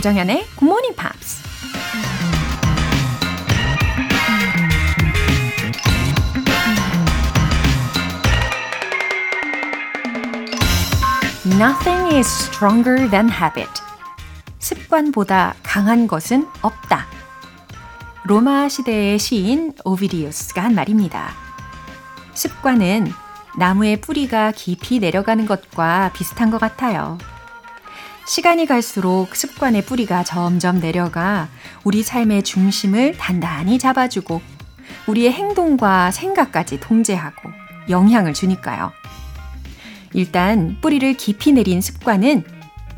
조정현의 Good Morning Pops. Nothing is stronger than habit. 습관보다 강한 것은 없다. 로마 시대의 시인 오비디우스가 한 말입니다. 습관은 나무의 뿌리가 깊이 내려가는 것과 비슷한 것 같아요. 시간이 갈수록 습관의 뿌리가 점점 내려가 우리 삶의 중심을 단단히 잡아주고 우리의 행동과 생각까지 통제하고 영향을 주니까요. 일단 뿌리를 깊이 내린 습관은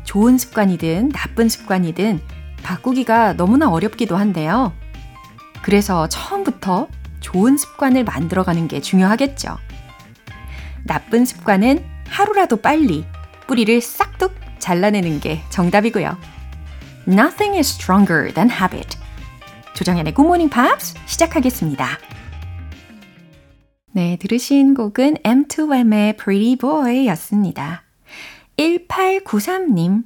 좋은 습관이든 나쁜 습관이든 바꾸기가 너무나 어렵기도 한데요. 그래서 처음부터 좋은 습관을 만들어가는 게 중요하겠죠. 나쁜 습관은 하루라도 빨리 뿌리를 싹둑 잘라내는 게 정답이고요. Nothing is stronger than habit. 조정현의 Good Morning Pops 시작하겠습니다. 네, 들으신 곡은 M2M의 Pretty Boy 였습니다. 1893님,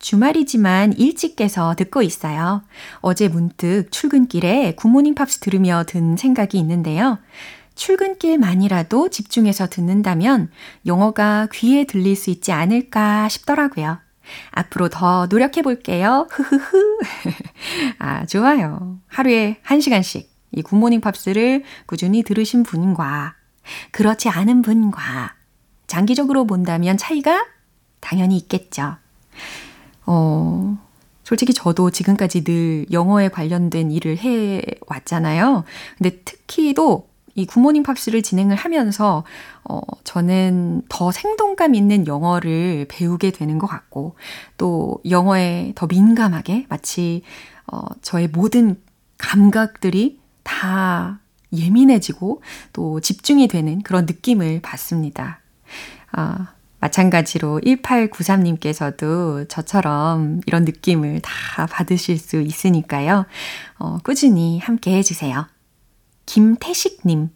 주말이지만 일찍 깨서 듣고 있어요. 어제 문득 출근길에 굿모닝 팝스 들으며 든 생각이 있는데요. 출근길만이라도 집중해서 듣는다면 영어가 귀에 들릴 수 있지 않을까 싶더라고요. 앞으로 더 노력해 볼게요. 흐흐흐. 아, 좋아요. 하루에 한 시간씩 이 굿모닝 팝스를 꾸준히 들으신 분과 그렇지 않은 분과 장기적으로 본다면 차이가 당연히 있겠죠. 어, 솔직히 저도 지금까지 늘 영어에 관련된 일을 해 왔잖아요. 근데 특히도 이 굿모닝 팝스를 진행을 하면서 어, 저는 더 생동감 있는 영어를 배우게 되는 것 같고 또 영어에 더 민감하게 마치 어, 저의 모든 감각들이 다 예민해지고 또 집중이 되는 그런 느낌을 받습니다. 아, 마찬가지로 1893님께서도 저처럼 이런 느낌을 다 받으실 수 있으니까요. 어, 꾸준히 함께 해주세요. 김태식님.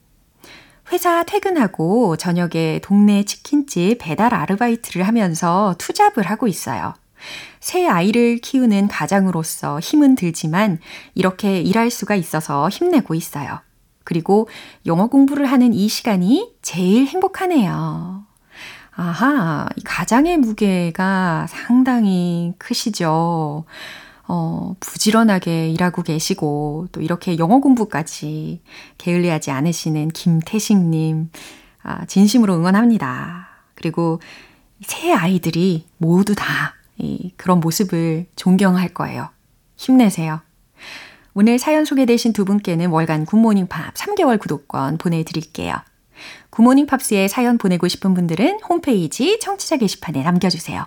회사 퇴근하고 저녁에 동네 치킨집 배달 아르바이트를 하면서 투잡을 하고 있어요. 새 아이를 키우는 가장으로서 힘은 들지만 이렇게 일할 수가 있어서 힘내고 있어요. 그리고 영어 공부를 하는 이 시간이 제일 행복하네요. 아하, 이 가장의 무게가 상당히 크시죠. 어, 부지런하게 일하고 계시고, 또 이렇게 영어 공부까지 게을리하지 않으시는 김태식님, 아, 진심으로 응원합니다. 그리고 새 아이들이 모두 다 이, 그런 모습을 존경할 거예요. 힘내세요. 오늘 사연 소개되신 두 분께는 월간 굿모닝 팝 3개월 구독권 보내드릴게요. 굿모닝 팝스에 사연 보내고 싶은 분들은 홈페이지 청취자 게시판에 남겨주세요.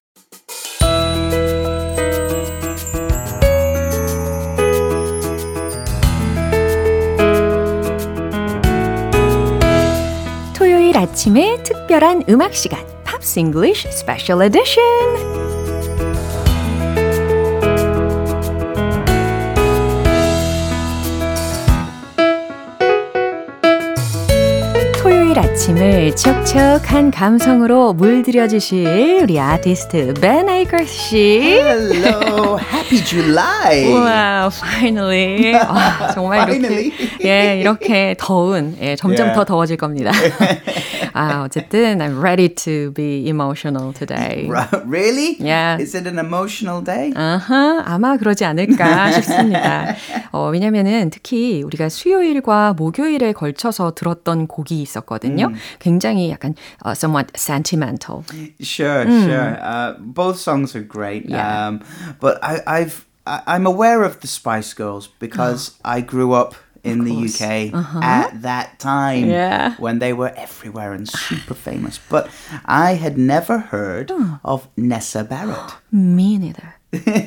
아침에 특별한 음악 시간 팝스 잉글리쉬 스페셜 에디션 아침을 촉촉한 감성으로 물들여 주실 우리 아티스트 Ben Akers 씨. Hello, happy July. wow, finally. 아, 정말. 이렇게 예, 이렇게 더운 예, 점점 yeah. 더 더워질 겁니다. 아, 어쨌든 I'm ready to be emotional today. Really? Yeah. Is it an emotional day? 아하, 아마 그러지 않을까 싶습니다. 어, 왜냐면은 특히 우리가 수요일과 목요일에 걸쳐서 들었던 곡이 있었거든요. 음. 굉장히 약간 uh, somewhat sentimental. Sure, 음. sure. Uh, both songs are great. Yeah. Um, but I, I've I, I'm aware of the Spice Girls because I grew up in the UK uh-huh. at that time yeah. when they were everywhere and super famous. But I had never heard of Nessa Barrett. Me neither.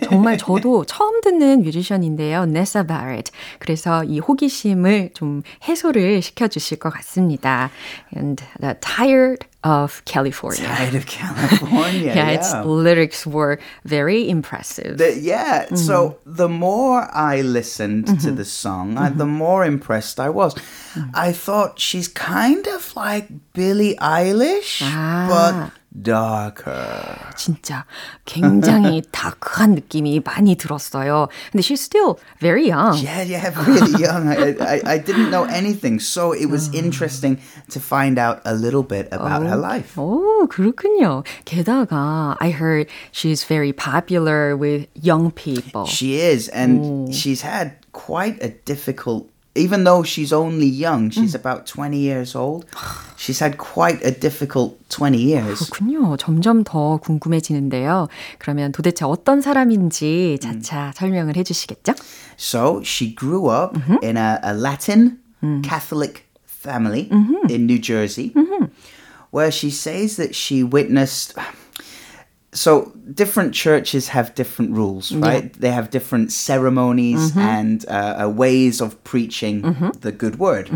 정말 저도 처음 듣는 뮤지션인데요. Nessa Barrett. 그래서 이 호기심을 좀 해소를 시켜주실 것 같습니다. And the tired of California. Tired of California. yeah, yeah, its lyrics were very impressive. The- yeah, so the more I listened to the song, I, the more impressed I was. I thought she's kind of like Billie Eilish, Ah. but darker. 진짜 굉장히 다크한 느낌이 많이 들었어요. 근데 she's still very young. Yeah, yeah, really young. I, I, I didn't know anything, so it was interesting to find out a little bit about her life. 오, 그렇군요. 게다가 I heard she's very popular with young people. She is, and she's had quite a difficult. Even though she's only young, she's about 20 years old. She's had quite a difficult 20 years. 그렇군요. 점점 더 궁금해지는데요. 그러면 도대체 어떤 사람인지 차차 설명을 해주시겠죠? So she grew up in a, a Latin Catholic family in New Jersey, where she says that she witnessed. So different churches have different rules, right? They have different ceremonies and uh, uh, ways of preaching the good word.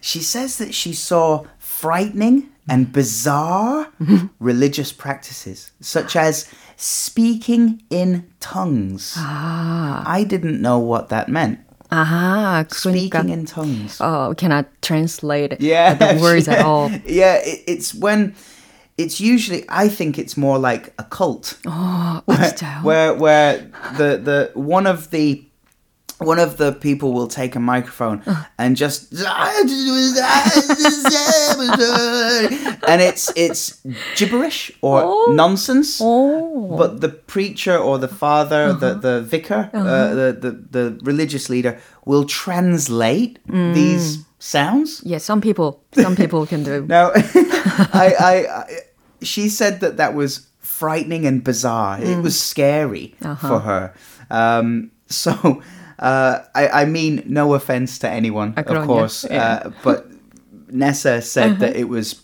She says that she saw frightening and bizarre religious practices, such as speaking in tongues. I didn't know what that meant. 아, 그러니까 Speaking in tongues. uh, cannot translate Yeah, the words at all. Yeah, it, it's when it's usually I think it's more like a cult. Oh, where, where where the the one of the one of the people will take a microphone and just and it's it's gibberish or oh. nonsense oh. but the preacher or the father uh-huh. the the vicar uh, uh-huh. uh, the, the the religious leader will translate mm. these sounds yeah some people some people can do no I, I, I she said that that was frightening and bizarre. It was scary for her. Um, so, uh, I, I mean, no offense to anyone, 아, of 그럼요. course, 예. uh, but Nessa said that it was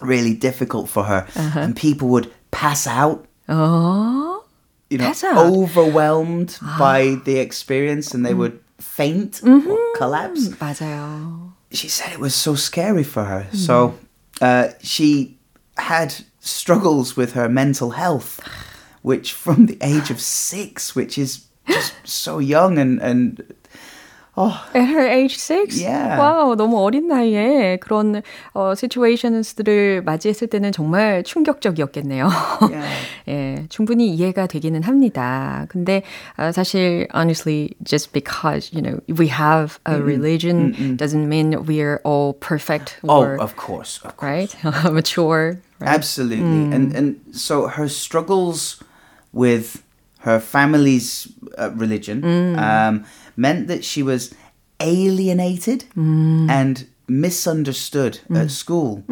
really difficult for her, and people would pass out 어? you know, Pass out. overwhelmed by the experience and they would faint or collapse. 맞아요. She said it was so scary for her. So uh, she had struggles with her mental health, which from the age of six, which is just so young and, and At her age six? Yeah. 와우, 너무 어린 나이에 그런 어, situations들을 맞이했을 때는 정말 충격적이었겠네요. Yeah. 예, 충분히 이해가 되기는 합니다. 근데 어, 사실 honestly just because you know we have a religion doesn't mean we're all perfect oh, or of course. Of course. right mature. Right? Absolutely. And and so her struggles with her family's uh, religion um, meant that she was alienated and misunderstood at school.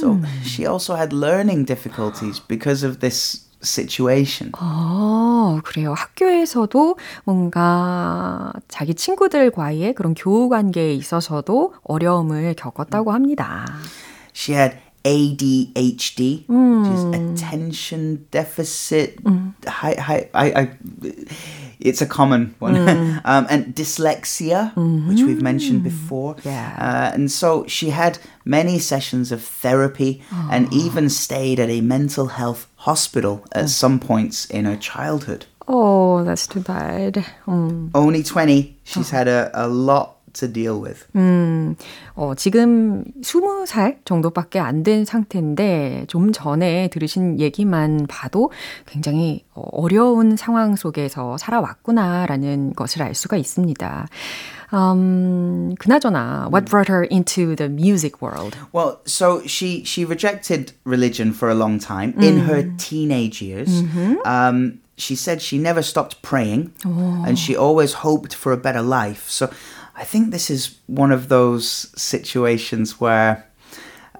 So she also had learning difficulties because of this situation. 어, 그래요. 학교에서도 뭔가 자기 친구들과의 그런 교우 관계에 있어서도 어려움을 겪었다고 합니다. She had ADHD, which is attention deficit. Hi, hi, I, I, it's a common one. um, and dyslexia, which we've mentioned before. Yeah. Uh, and so she had many sessions of therapy and even stayed at a mental health hospital at some points in her childhood. Oh, that's too bad. 음. Only 20, she's had a, a lot to deal with. 음, 어, 지금 20살 정도밖에 안 된 상태인데 좀 전에 들으신 얘기만 봐도 굉장히 어, 어려운 상황 속에서 살아왔구나라는 것을 알 수가 있습니다. 음, 그나저나, what brought her into the music world? Well, so she she rejected religion for a long time in her teenage years. Um, she said she never stopped praying, and she always hoped for a better life. So, I think this is one of those situations where.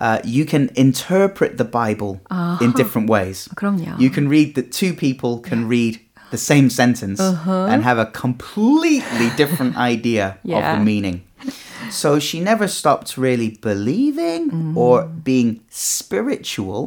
Uh, you can interpret the Bible in different ways. 그럼요. You can read that two people can read the same sentence and have a completely different idea of Yeah. the meaning. So she never stopped really believing or being spiritual.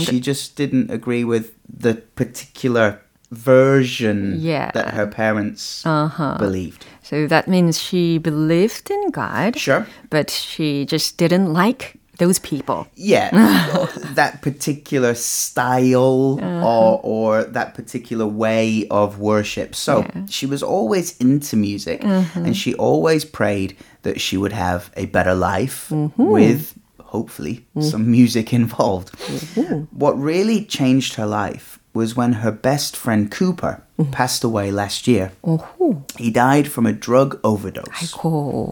She just didn't agree with the particular version Yeah. that her parents Uh-huh. believed. So that means she believed in God. Sure. But she just didn't like those people. Yeah, that particular style Uh-huh. or or that particular way of worship. So she was always into music, Mm-hmm. and she always prayed that she would have a better life Mm-hmm. with hopefully Mm. some music involved. Mm-hmm. What really changed her life was when her best friend Cooper mm. passed away last year. Oh. He died from a drug overdose.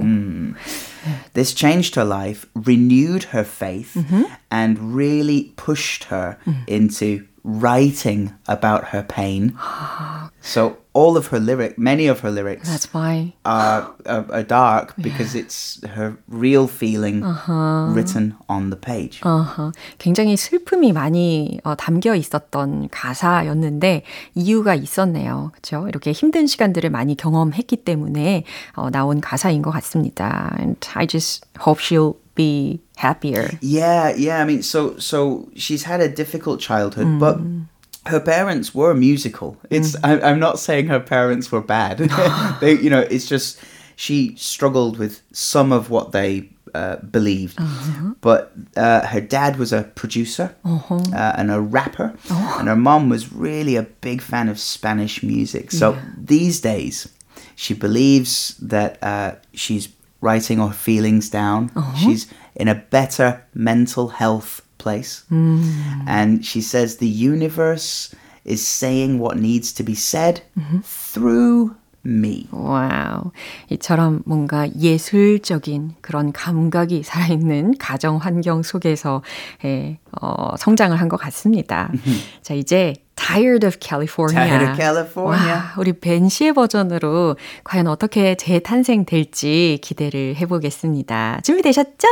Mm. This changed her life, renewed her faith, mm-hmm. and really pushed her mm. into writing about her pain. so all of her lyric, many of her lyrics That's why. are, are, are dark because it's her real feeling Uh-huh. written on the page. 어허, 굉장히 슬픔이 많이 어, 담겨 있었던 가사였는데 이유가 있었네요. 그렇죠? 이렇게 힘든 시간들을 많이 경험했기 때문에 어, 나온 가사인 것 같습니다. And I just hope she'll be happier. Yeah, yeah. I mean, so so she's had a difficult childhood, Mm. but her parents were musical. It's I, I'm not saying her parents were bad. they, you know, it's just she struggled with some of what they uh, believed. Uh-huh. But uh, her dad was a producer uh, and a rapper, and her mom was really a big fan of Spanish music. So these days, she believes that uh, she's writing her feelings down. She's in a better mental health place. And she says the universe is saying what needs to be said through me. 와우. 이처럼 뭔가 예술적인 그런 감각이 살아있는 가정 환경 속에서 예, 어, 성장을 한 것 같습니다. 자, 이제 Tired of California. Tired of California. 와, 우리 벤 씨의 버전으로 과연 어떻게 재탄생될지 기대를 해보겠습니다. 준비되셨죠?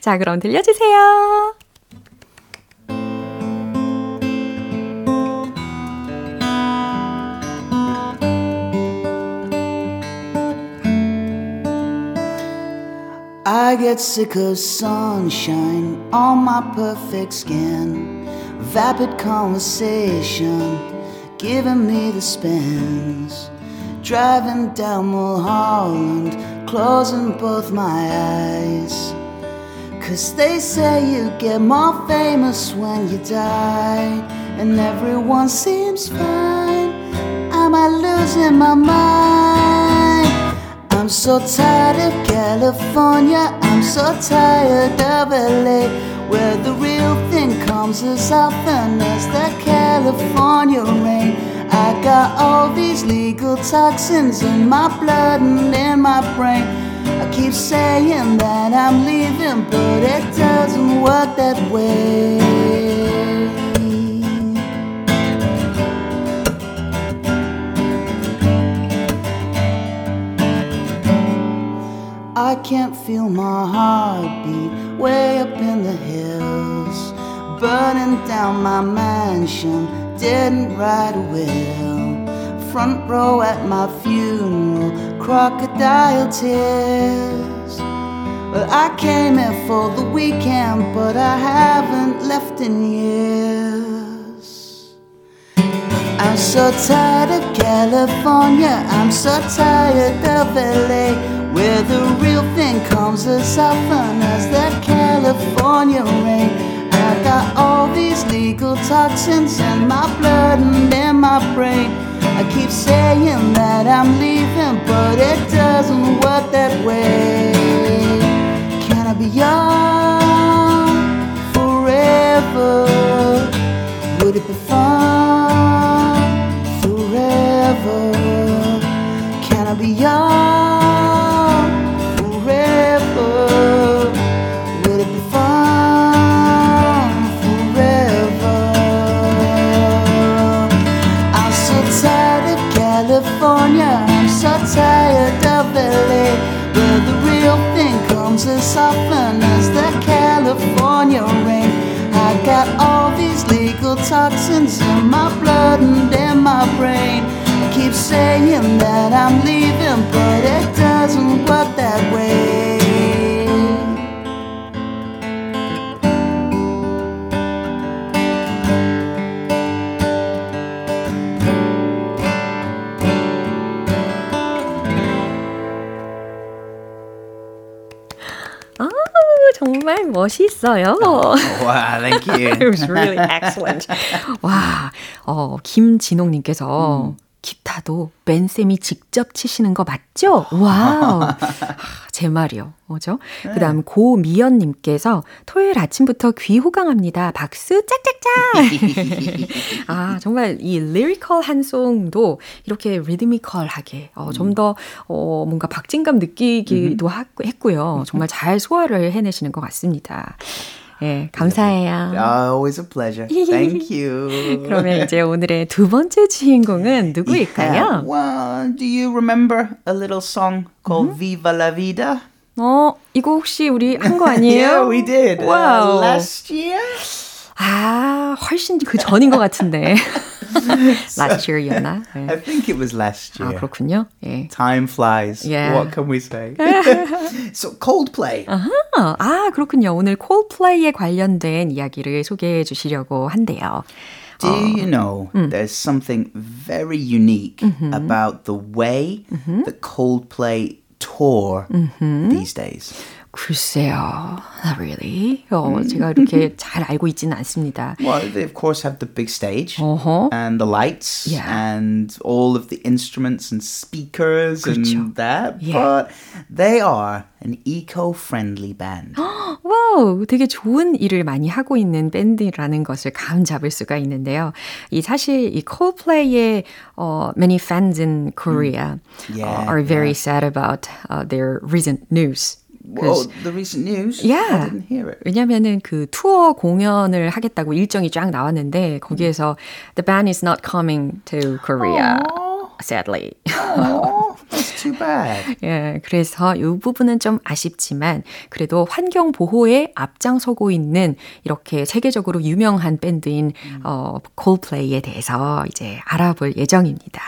자, 그럼 들려주세요. I get sick of sunshine on my perfect skin. Vapid conversation giving me the spins. Driving down Mulholland, closing both my eyes. Cause they say you get more famous when you die, and everyone seems fine. Am I losing my mind? I'm so tired of California, I'm so tired of LA, where the real thing comes as often as the California rain. I got all these legal toxins in my blood and in my brain. I keep saying that I'm leaving, but it doesn't work that way. I can't feel my heartbeat way up in the hills. Burning down my mansion, didn't ride a wheel. Front row at my funeral, crocodile tears. Well, I came here for the weekend, but I haven't left in years. I'm so tired of California, I'm so tired of LA, where the real thing comes as often as the California rain. I got all these legal toxins in my blood and in my brain. I keep saying that I'm leaving, but it doesn't work that way. Can I be young forever? Would it be fun forever? Can I be young toxins in my blood and in my brain. I keep saying that I'm leaving, but it doesn't work that way. 정말 멋있어요. Wow, thank you. It was really excellent. 와, 어, 김진홍님께서 음. 기타도 벤쌤이 직접 치시는 거 맞죠? 와우. 제 말이요. 뭐죠? 네. 그 다음 고미연님께서 토요일 아침부터 귀 호강합니다. 박수 짝짝짝! 아, 정말 이 리리컬한 송도 이렇게 리드미컬하게 어, 좀더 어, 뭔가 박진감 느끼기도 하, 했고요. 정말 잘 소화를 해내시는 것 같습니다. 예, 감사해요. Always a pleasure. Thank you. 그러면 이제 오늘의 두 번째 주인공은 누구일까요? Yeah. Well, do you remember a little song called mm-hmm. Viva la Vida? 어, 이거 혹시 우리 한 거 아니에요? yeah, we did. Wow. Uh, last year? 아, 훨씬 그 전인 것 같은데. last year였나? 네. I think it was last year. 아, 그렇군요. 예. Time flies. Yeah. What can we say? so Coldplay. 아하, 아, 그렇군요. 오늘 Coldplay에 관련된 이야기를 소개해 주시려고 한대요. Do you know 음. there's something very unique mm-hmm. about the way mm-hmm. that Coldplay tour mm-hmm. these days? 글쎄요, not really. 어, 제가 이렇게 잘 알고 있지는 않습니다. Well, they of course have the big stage uh-huh. and the lights yeah. and all of the instruments and speakers 그렇죠. and that, yeah. but they are an eco-friendly band. 와우, 되게 좋은 일을 많이 하고 있는 밴드라는 것을 감 잡을 수가 있는데요. 이 사실 이 Coldplay의 uh, many fans in Korea yeah, uh, are very yeah. sad about uh, their recent news. Oh, the recent news? Yeah. I didn't hear it. 왜냐면은 그 투어 공연을 하겠다고 일정이 쫙 나왔는데 거기에서 the band is not coming to Korea. Aww. Sadly. Aww, that's too bad. 예, 그래서 이 부분은 좀 아쉽지만 그래도 환경 보호에 앞장서고 있는 이렇게 세계적으로 유명한 밴드인 음. 어, Coldplay에 대해서 이제 알아볼 예정입니다.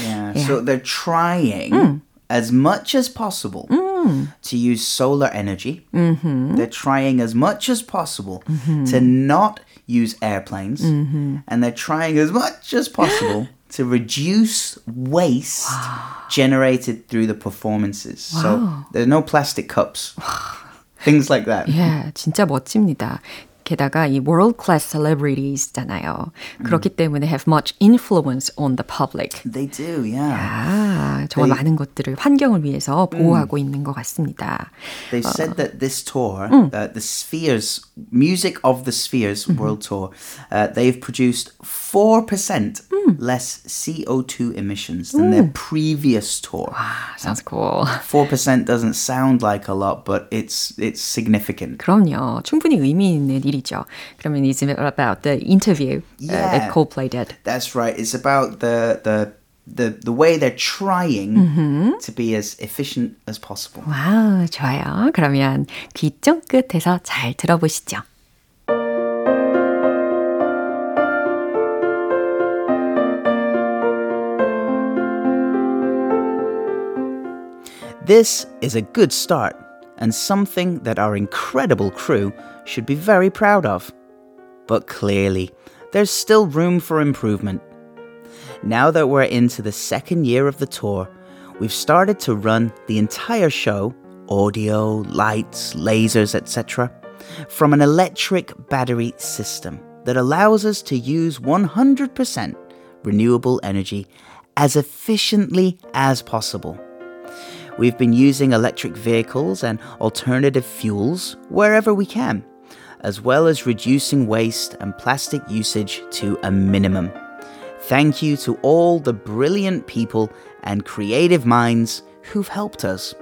Yeah, yeah. so they're trying 음. as much as possible mm. to use solar energy. Mm-hmm. They're trying as much as possible mm-hmm. to not use airplanes. Mm-hmm. And they're trying as much as possible to reduce waste wow. generated through the performances. Wow. So there's no plastic cups. Things like that. Yeah, 진짜 멋집니다. 게다가 이 world class celebrities잖아요. 그렇기 때문에 have much influence on the public. They do, yeah. 야, 정말 they, 많은 것들을 환경을 위해서 보호하고 음. 있는 것 같습니다. They 어, said that this tour, 음. uh, the Spheres, Music of the Spheres 음. World Tour, uh, they've produced 4% 음. less CO2 emissions than their previous tour. Wow, sounds cool. 4% doesn't sound like a lot, but it's it's significant. 그럼요. 충분히 의미 있는 일이 죠. 그러면 it's about the interview yeah, uh, that Coldplay did. That's right. It's about the the the the way they're trying mm-hmm. to be as efficient as possible. 와우, 좋아요. 그러면 귀 쫑긋해서 잘 들어보시죠. This is a good start and something that our incredible crew should be very proud of. But clearly, there's still room for improvement. Now that we're into the second year of the tour, we've started to run the entire show audio, lights, lasers, etc. from an electric battery system that allows us to use 100% renewable energy as efficiently as possible. We've been using electric vehicles and alternative fuels wherever we can, as well as reducing waste and plastic usage to a minimum. Thank you to all the brilliant people and creative minds who've helped us.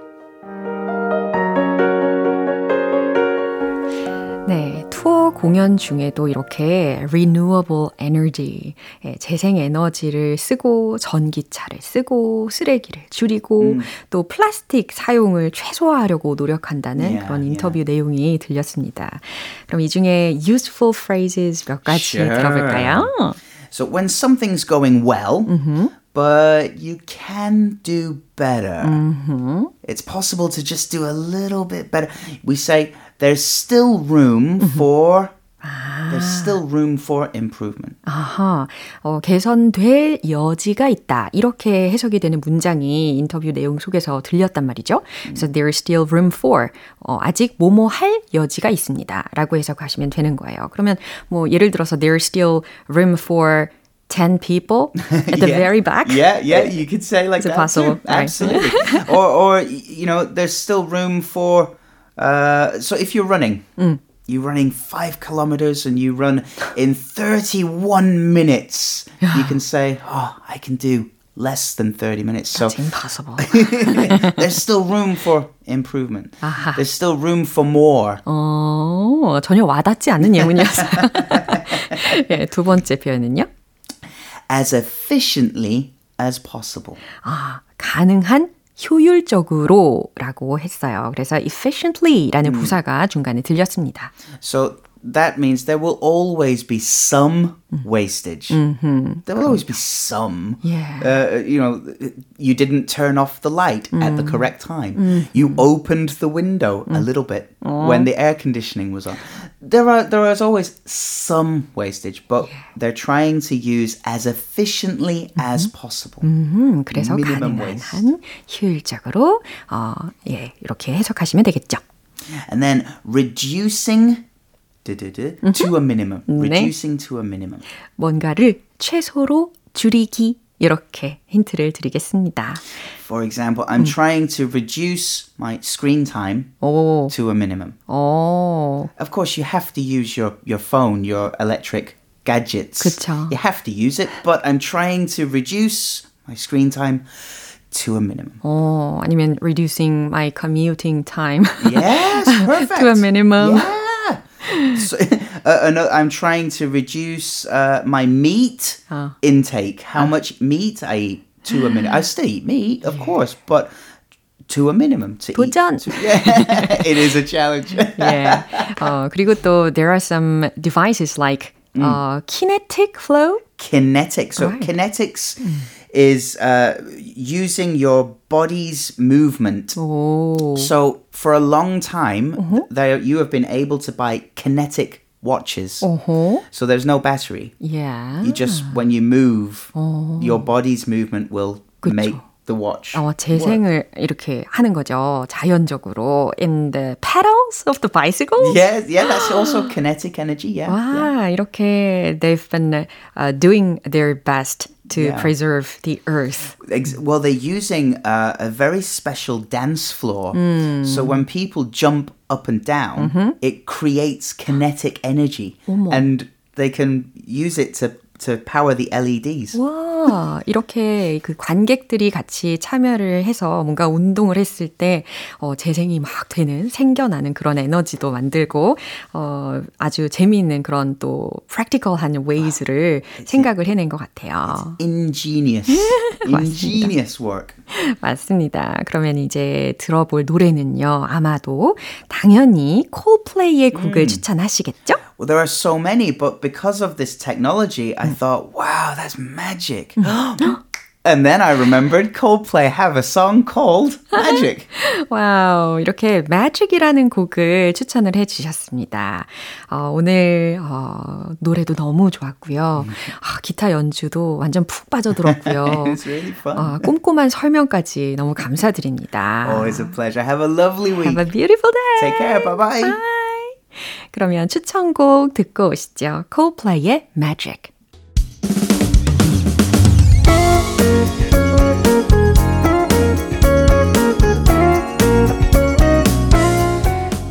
공연 중에도 이렇게 renewable energy, 예, 재생 에너지를 쓰고 전기차를 쓰고 쓰레기를 줄이고 음. 또 플라스틱 사용을 최소화하려고 노력한다는 yeah, 그런 인터뷰 yeah. 내용이 들렸습니다. 그럼 이 중에 useful phrases 몇 가지 sure. 들어볼까요? So when something's going well, mm-hmm. but you can do better. Mm-hmm. It's possible to just do a little bit better. We say there's still room mm-hmm. for there's still room for improvement. 아하, 어, 개선될 여지가 있다. 이렇게 해석이 되는 문장이 인터뷰 내용 속에서 들렸단 말이죠. 그래서 there's still room for, 어, 아직 뭐뭐 할 여지가 있습니다. 라고 해석하시면 되는 거예요. 그러면 뭐 예를 들어서 there's still room for 10 people at the Yeah. very back. Yeah, yeah, you could say like Is that. possible? too. Right. Absolutely. or, or you know, there's still room for. Uh, so if you're running, Mm. you're running five kilometers and you run in 31 minutes, you can say, "Oh, I can do less than 30 minutes." So It's impossible. there's still room for improvement. 아하. There's still room for more. 어, 전혀 와닿지 않는 예문이었어요. 예, 두 번째 표현은요? As efficiently as possible. 아, 가능한 효율적으로 라고 했어요. 그래서 efficiently라는 부사가 중간에 들렸습니다. So that means there will always be some wastage. There will always be some. Yeah. Uh, you know, you didn't turn off the light at the correct time. You opened the window a little bit when the air conditioning was on. There are there is always some wastage, but they're trying to use as efficiently as possible. 음, 그래서 Minimum 가능한 waste. 한 효율적으로 어, 예, 이렇게 해석하시면 되겠죠. And then reducing duh-duh-duh, to a minimum. 네. Reducing to a minimum. 뭔가를 최소로 줄이기 이렇게 힌트를 드리겠습니다. For example, I'm trying to reduce my screen time 오, to a minimum. 오, Of course, you have to use your, your phone, your electric gadgets. 그쵸. You have to use it, but I'm trying to reduce my screen time to a minimum. 어, 아니면 reducing my commuting time. Yes, perfect. To a minimum. Yeah. So, uh, ano- I'm trying to reduce uh, my meat Ah. intake. How much meat I eat to a minimum. I still eat meat, of course, but to a minimum. To 도전. Eat to, yeah, it is a challenge. 예. 어, 그리고 또 there are some devices like 어, kinetic flow. kinetic. So Right. kinetics is uh, using your body's movement. 오. So for a long time, there you have been able to buy kinetic watches. 어허. So there's no battery. Yeah. You just when you move, your body's movement will 그쵸. make the watch. 어, work. 재생을 이렇게 하는 거죠. 자연적으로 in the pedals of the bicycle. Yeah, yeah, that's also kinetic energy. Yeah. yeah. 와, 이렇게 they've been uh, doing their best to Yeah. preserve the earth. Well, they're using uh, a very special dance floor. So when people jump up and down, it creates kinetic energy, and they can use it to to power the LEDs. 와, 이렇게 그 관객들이 같이 참여를 해서 뭔가 운동을 했을 때 어, 재생이 막 되는 생겨나는 그런 에너지도 만들고 어, 아주 재미있는 그런 또 practical한 ways를 생각을 해낸 것 같아요. Ingenious, ingenious work. 맞습니다. 그러면 이제 들어볼 노래는요. 아마도 당연히 콜플레이의 곡을 추천하시겠죠? Well, there are so many, but because of this technology, I thought, wow, that's magic. and then I remembered Coldplay have a song called Magic. 와우, 이렇게 Magic이라는 곡을 추천을 해주셨습니다. 어, 오늘 어, 노래도 너무 좋았고요. 아, 기타 연주도 완전 푹 빠져들었고요. It's really fun. 아, 꼼꼼한 설명까지 너무 감사드립니다. Always a pleasure. Have a lovely week. Have a beautiful day. Take care. Bye bye. Bye. 그러면 추천곡 듣고 오시죠. Coldplay의 Magic.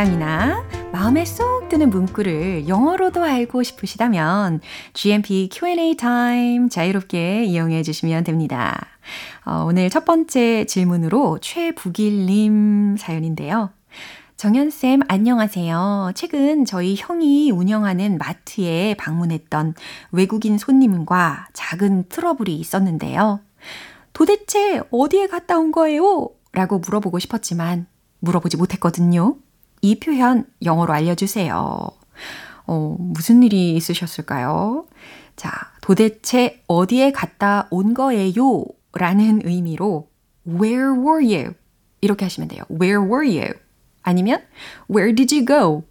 문장이나 마음에 쏙 드는 문구를 영어로도 알고 싶으시다면 GMP Q&A 타임 자유롭게 이용해 주시면 됩니다. 어, 오늘 첫 번째 질문으로 최북일님 사연인데요. 정연쌤, 안녕하세요. 최근 저희 형이 운영하는 마트에 방문했던 외국인 손님과 작은 트러블이 있었는데요. 도대체 어디에 갔다 온 거예요? 라고 물어보고 싶었지만 물어보지 못했거든요. 이 표현 영어로 알려주세요. 어, 무슨 일이 있으셨을까요? 자, 도대체 어디에 갔다 온 거예요? 라는 의미로 Where were you? 이렇게 하시면 돼요. Where were you? 아니면 Where did you go?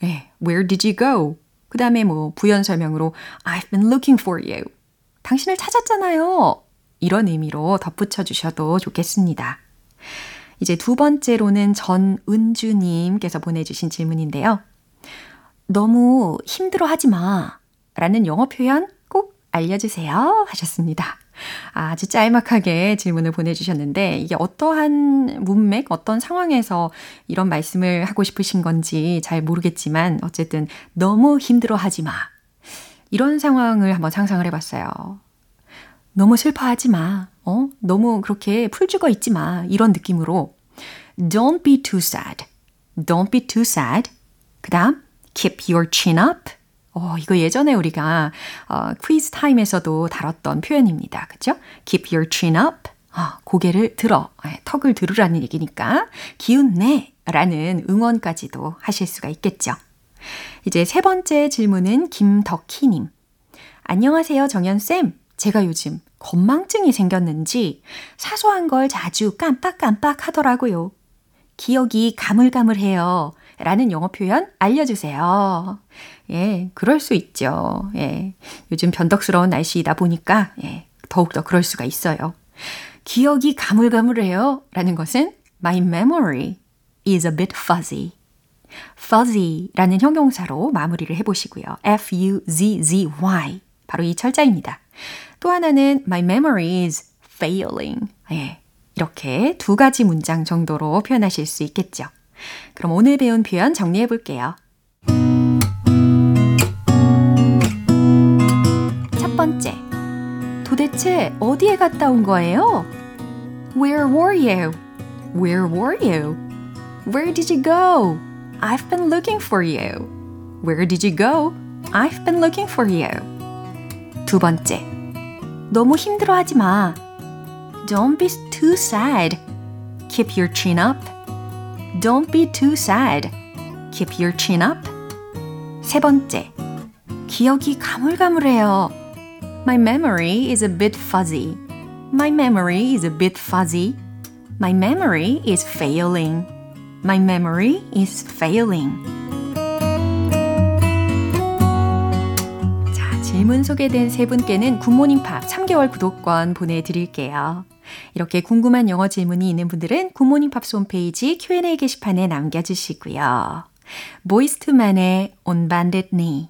네, Where did you go? 그 다음에 뭐 부연 설명으로 I've been looking for you. 당신을 찾았잖아요. 이런 의미로 덧붙여 주셔도 좋겠습니다. 이제 두 번째로는 전은주님께서 보내주신 질문인데요. 너무 힘들어 하지 마. 라는 영어 표현 꼭 알려주세요. 하셨습니다. 아주 짤막하게 질문을 보내주셨는데 이게 어떠한 문맥, 어떤 상황에서 이런 말씀을 하고 싶으신 건지 잘 모르겠지만 어쨌든 너무 힘들어 하지 마. 이런 상황을 한번 상상을 해봤어요. 너무 슬퍼하지 마. 어? 너무 그렇게 풀 죽어 있지 마. 이런 느낌으로 Don't be too sad. Don't be too sad. 그 다음 Keep your chin up. 어, 이거 예전에 우리가 어, 퀴즈 타임에서도 다뤘던 표현입니다. 그죠? Keep your chin up. 어, 고개를 들어. 네, 턱을 들으라는 얘기니까 기운 내 라는 응원까지도 하실 수가 있겠죠. 이제 세 번째 질문은 김덕희님. 안녕하세요, 정연쌤. 제가 요즘 건망증이 생겼는지 사소한 걸 자주 깜빡깜빡 하더라고요. 기억이 가물가물해요. 라는 영어 표현 알려주세요. 예, 그럴 수 있죠. 예. 요즘 변덕스러운 날씨이다 보니까, 예, 더욱더 그럴 수가 있어요. 기억이 가물가물해요. 라는 것은 My memory is a bit fuzzy. fuzzy 라는 형용사로 마무리를 해보시고요. F-U-Z-Z-Y. 바로 이 철자입니다. 또 하나는 My memory is failing. 예, 이렇게 두 가지 문장 정도로 표현하실 수 있겠죠. 그럼 오늘 배운 표현 정리해 볼게요. 첫 번째. 도대체 어디에 갔다 온 거예요? Where were you? Where were you? Where did you go? I've been looking for you. Where did you go? I've been looking for you. 두 번째. 너무 힘들어하지 마. Don't be too sad. Keep your chin up. Don't be too sad. Keep your chin up. 세 번째. 기억이 가물가물해요. My memory is a bit fuzzy. My memory is a bit fuzzy. My memory is failing. My memory is failing. 질문 소개된 세 분께는 굿모닝 팝 3개월 구독권 보내드릴게요. 이렇게 궁금한 영어 질문이 있는 분들은 굿모닝 팝스 홈페이지 Q&A 게시판에 남겨주시고요. 보이스트만의 On Bandit Knee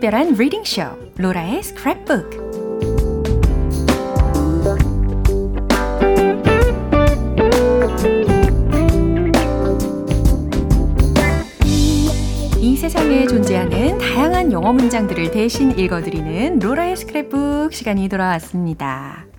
특별한 리딩 쇼 로라의 스크랩북 세상에 존재하는 다양한 영어 문장들을 대신 읽어드리는 로라의 스크랩북 시간이 돌아왔습니다.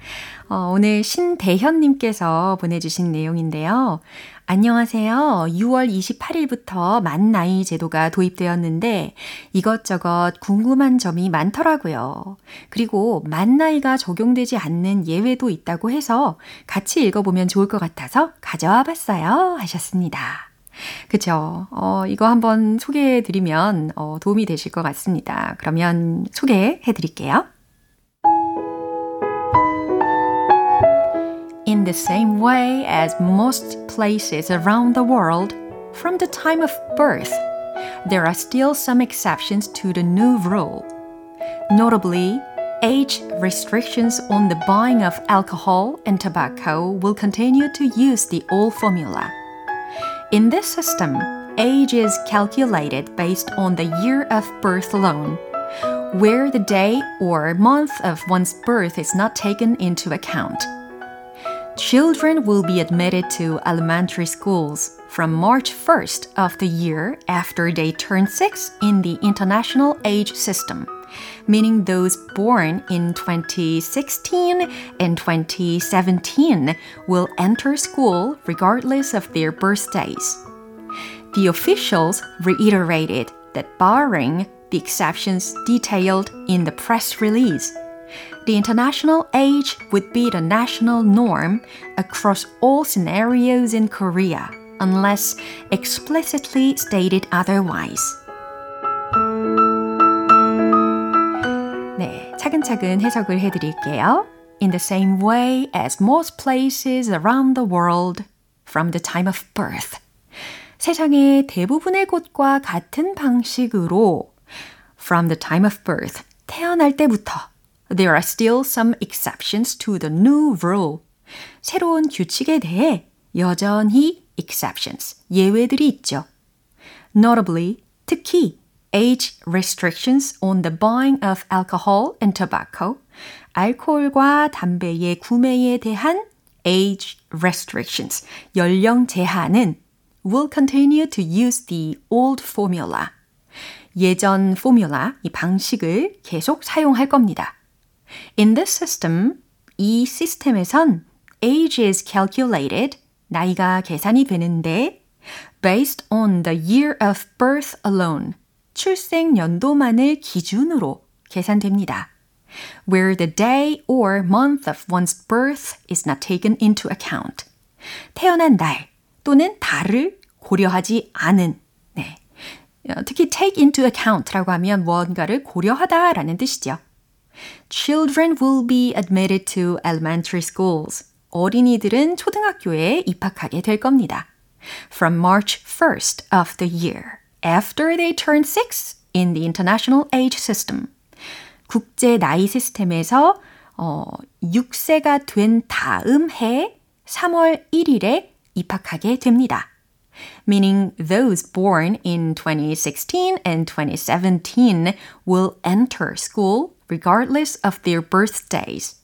어, 오늘 신대현님께서 보내주신 내용인데요. 안녕하세요. 6월 28일부터 만 나이 제도가 도입되었는데 이것저것 궁금한 점이 많더라고요. 그리고 만 나이가 적용되지 않는 예외도 있다고 해서 같이 읽어보면 좋을 것 같아서 가져와 봤어요. 하셨습니다. 그쵸. 어, 이거 한번 소개해 드리면 어, 도움이 되실 것 같습니다. 그러면 소개해 드릴게요. In the same way as most places around the world, from the time of birth, there are still some exceptions to the new rule. Notably, age restrictions on the buying of alcohol and tobacco will continue to use the old formula. In this system, age is calculated based on the year of birth alone, where the day or month of one's birth is not taken into account. Children will be admitted to elementary schools from March 1st of the year after they turn 6 in the international age system, meaning those born in 2016 and 2017 will enter school regardless of their birthdays. The officials reiterated that barring the exceptions detailed in the press release, the international age would be the national norm across all scenarios in Korea, unless explicitly stated otherwise. 네, 차근차근 해석을 해드릴게요. In the same way as most places around the world from the time of birth. 세상의 대부분의 곳과 같은 방식으로 from the time of birth, 태어날 때부터 There are still some exceptions to the new rule. 새로운 규칙에 대해 여전히 exceptions, 예외들이 있죠. Notably, 특히 age restrictions on the buying of alcohol and tobacco, 알코올과 담배의 구매에 대한 age restrictions, 연령 제한은 will continue to use the old formula. 예전 포뮬라, 이 방식을 계속 사용할 겁니다. In this system, 이 시스템에선 age is calculated, 나이가 계산이 되는데 based on the year of birth alone, 출생 연도만을 기준으로 계산됩니다. Where the day or month of one's birth is not taken into account. 태어난 날 또는 달을 고려하지 않은 네. 특히 take into account라고 하면 무언가를 고려하다라는 뜻이죠. Children will be admitted to elementary schools. 어린이들은 초등학교에 입학하게 될 겁니다. From March 1st of the year, after they turn 6 in the international age system. 국제 나이 시스템에서 어, 6세가 된 다음 해 3월 1일에 입학하게 됩니다. Meaning those born in 2016 and 2017 will enter school regardless of their birthdays.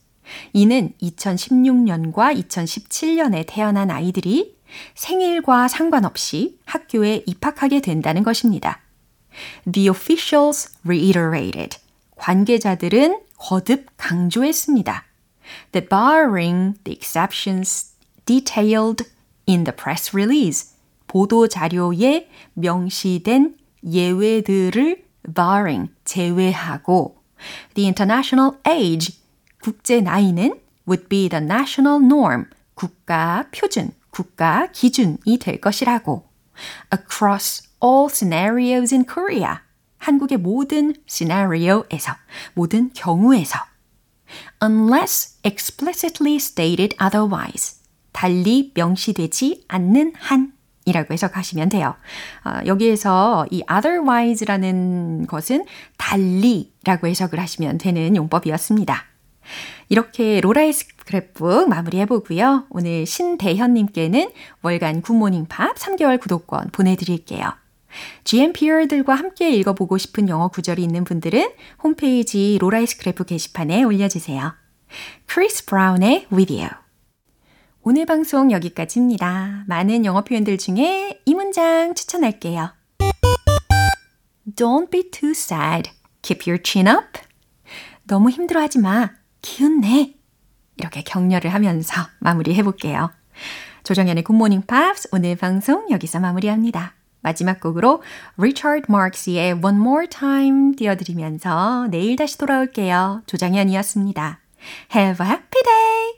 이는 2016년과 2017년에 태어난 아이들이 생일과 상관없이 학교에 입학하게 된다는 것입니다. The officials reiterated. 관계자들은 거듭 강조했습니다. That barring the exceptions detailed in the press release, 보도 자료에 명시된 예외들을 barring 제외하고 the international age 국제 나이는 would be the national norm 국가 표준 국가 기준이 될 것이라고 across all scenarios in Korea 한국의 모든 scenario에서 모든 경우에서 unless explicitly stated otherwise 달리 명시되지 않는 한 이라고 해석하시면 돼요. 어, 여기에서 이 otherwise라는 것은 달리라고 해석을 하시면 되는 용법이었습니다. 이렇게 로라의 스크랩북 마무리해보고요. 오늘 신대현님께는 월간 굿모닝 팝 3개월 구독권 보내드릴게요. GMPR들과 함께 읽어보고 싶은 영어 구절이 있는 분들은 홈페이지 로라의 스크랩북 게시판에 올려주세요. 크리스 브라운의 With You 오늘 방송 여기까지입니다. 많은 영어 표현들 중에 이 문장 추천할게요. Don't be too sad. Keep your chin up. 너무 힘들어하지 마. 기운 내. 이렇게 격려를 하면서 마무리해 볼게요. 조정연의 굿모닝 팝스 오늘 방송 여기서 마무리합니다. 마지막 곡으로 리처드 마크스의 One More Time 띄워드리면서 내일 다시 돌아올게요. 조정연이었습니다. Have a happy day!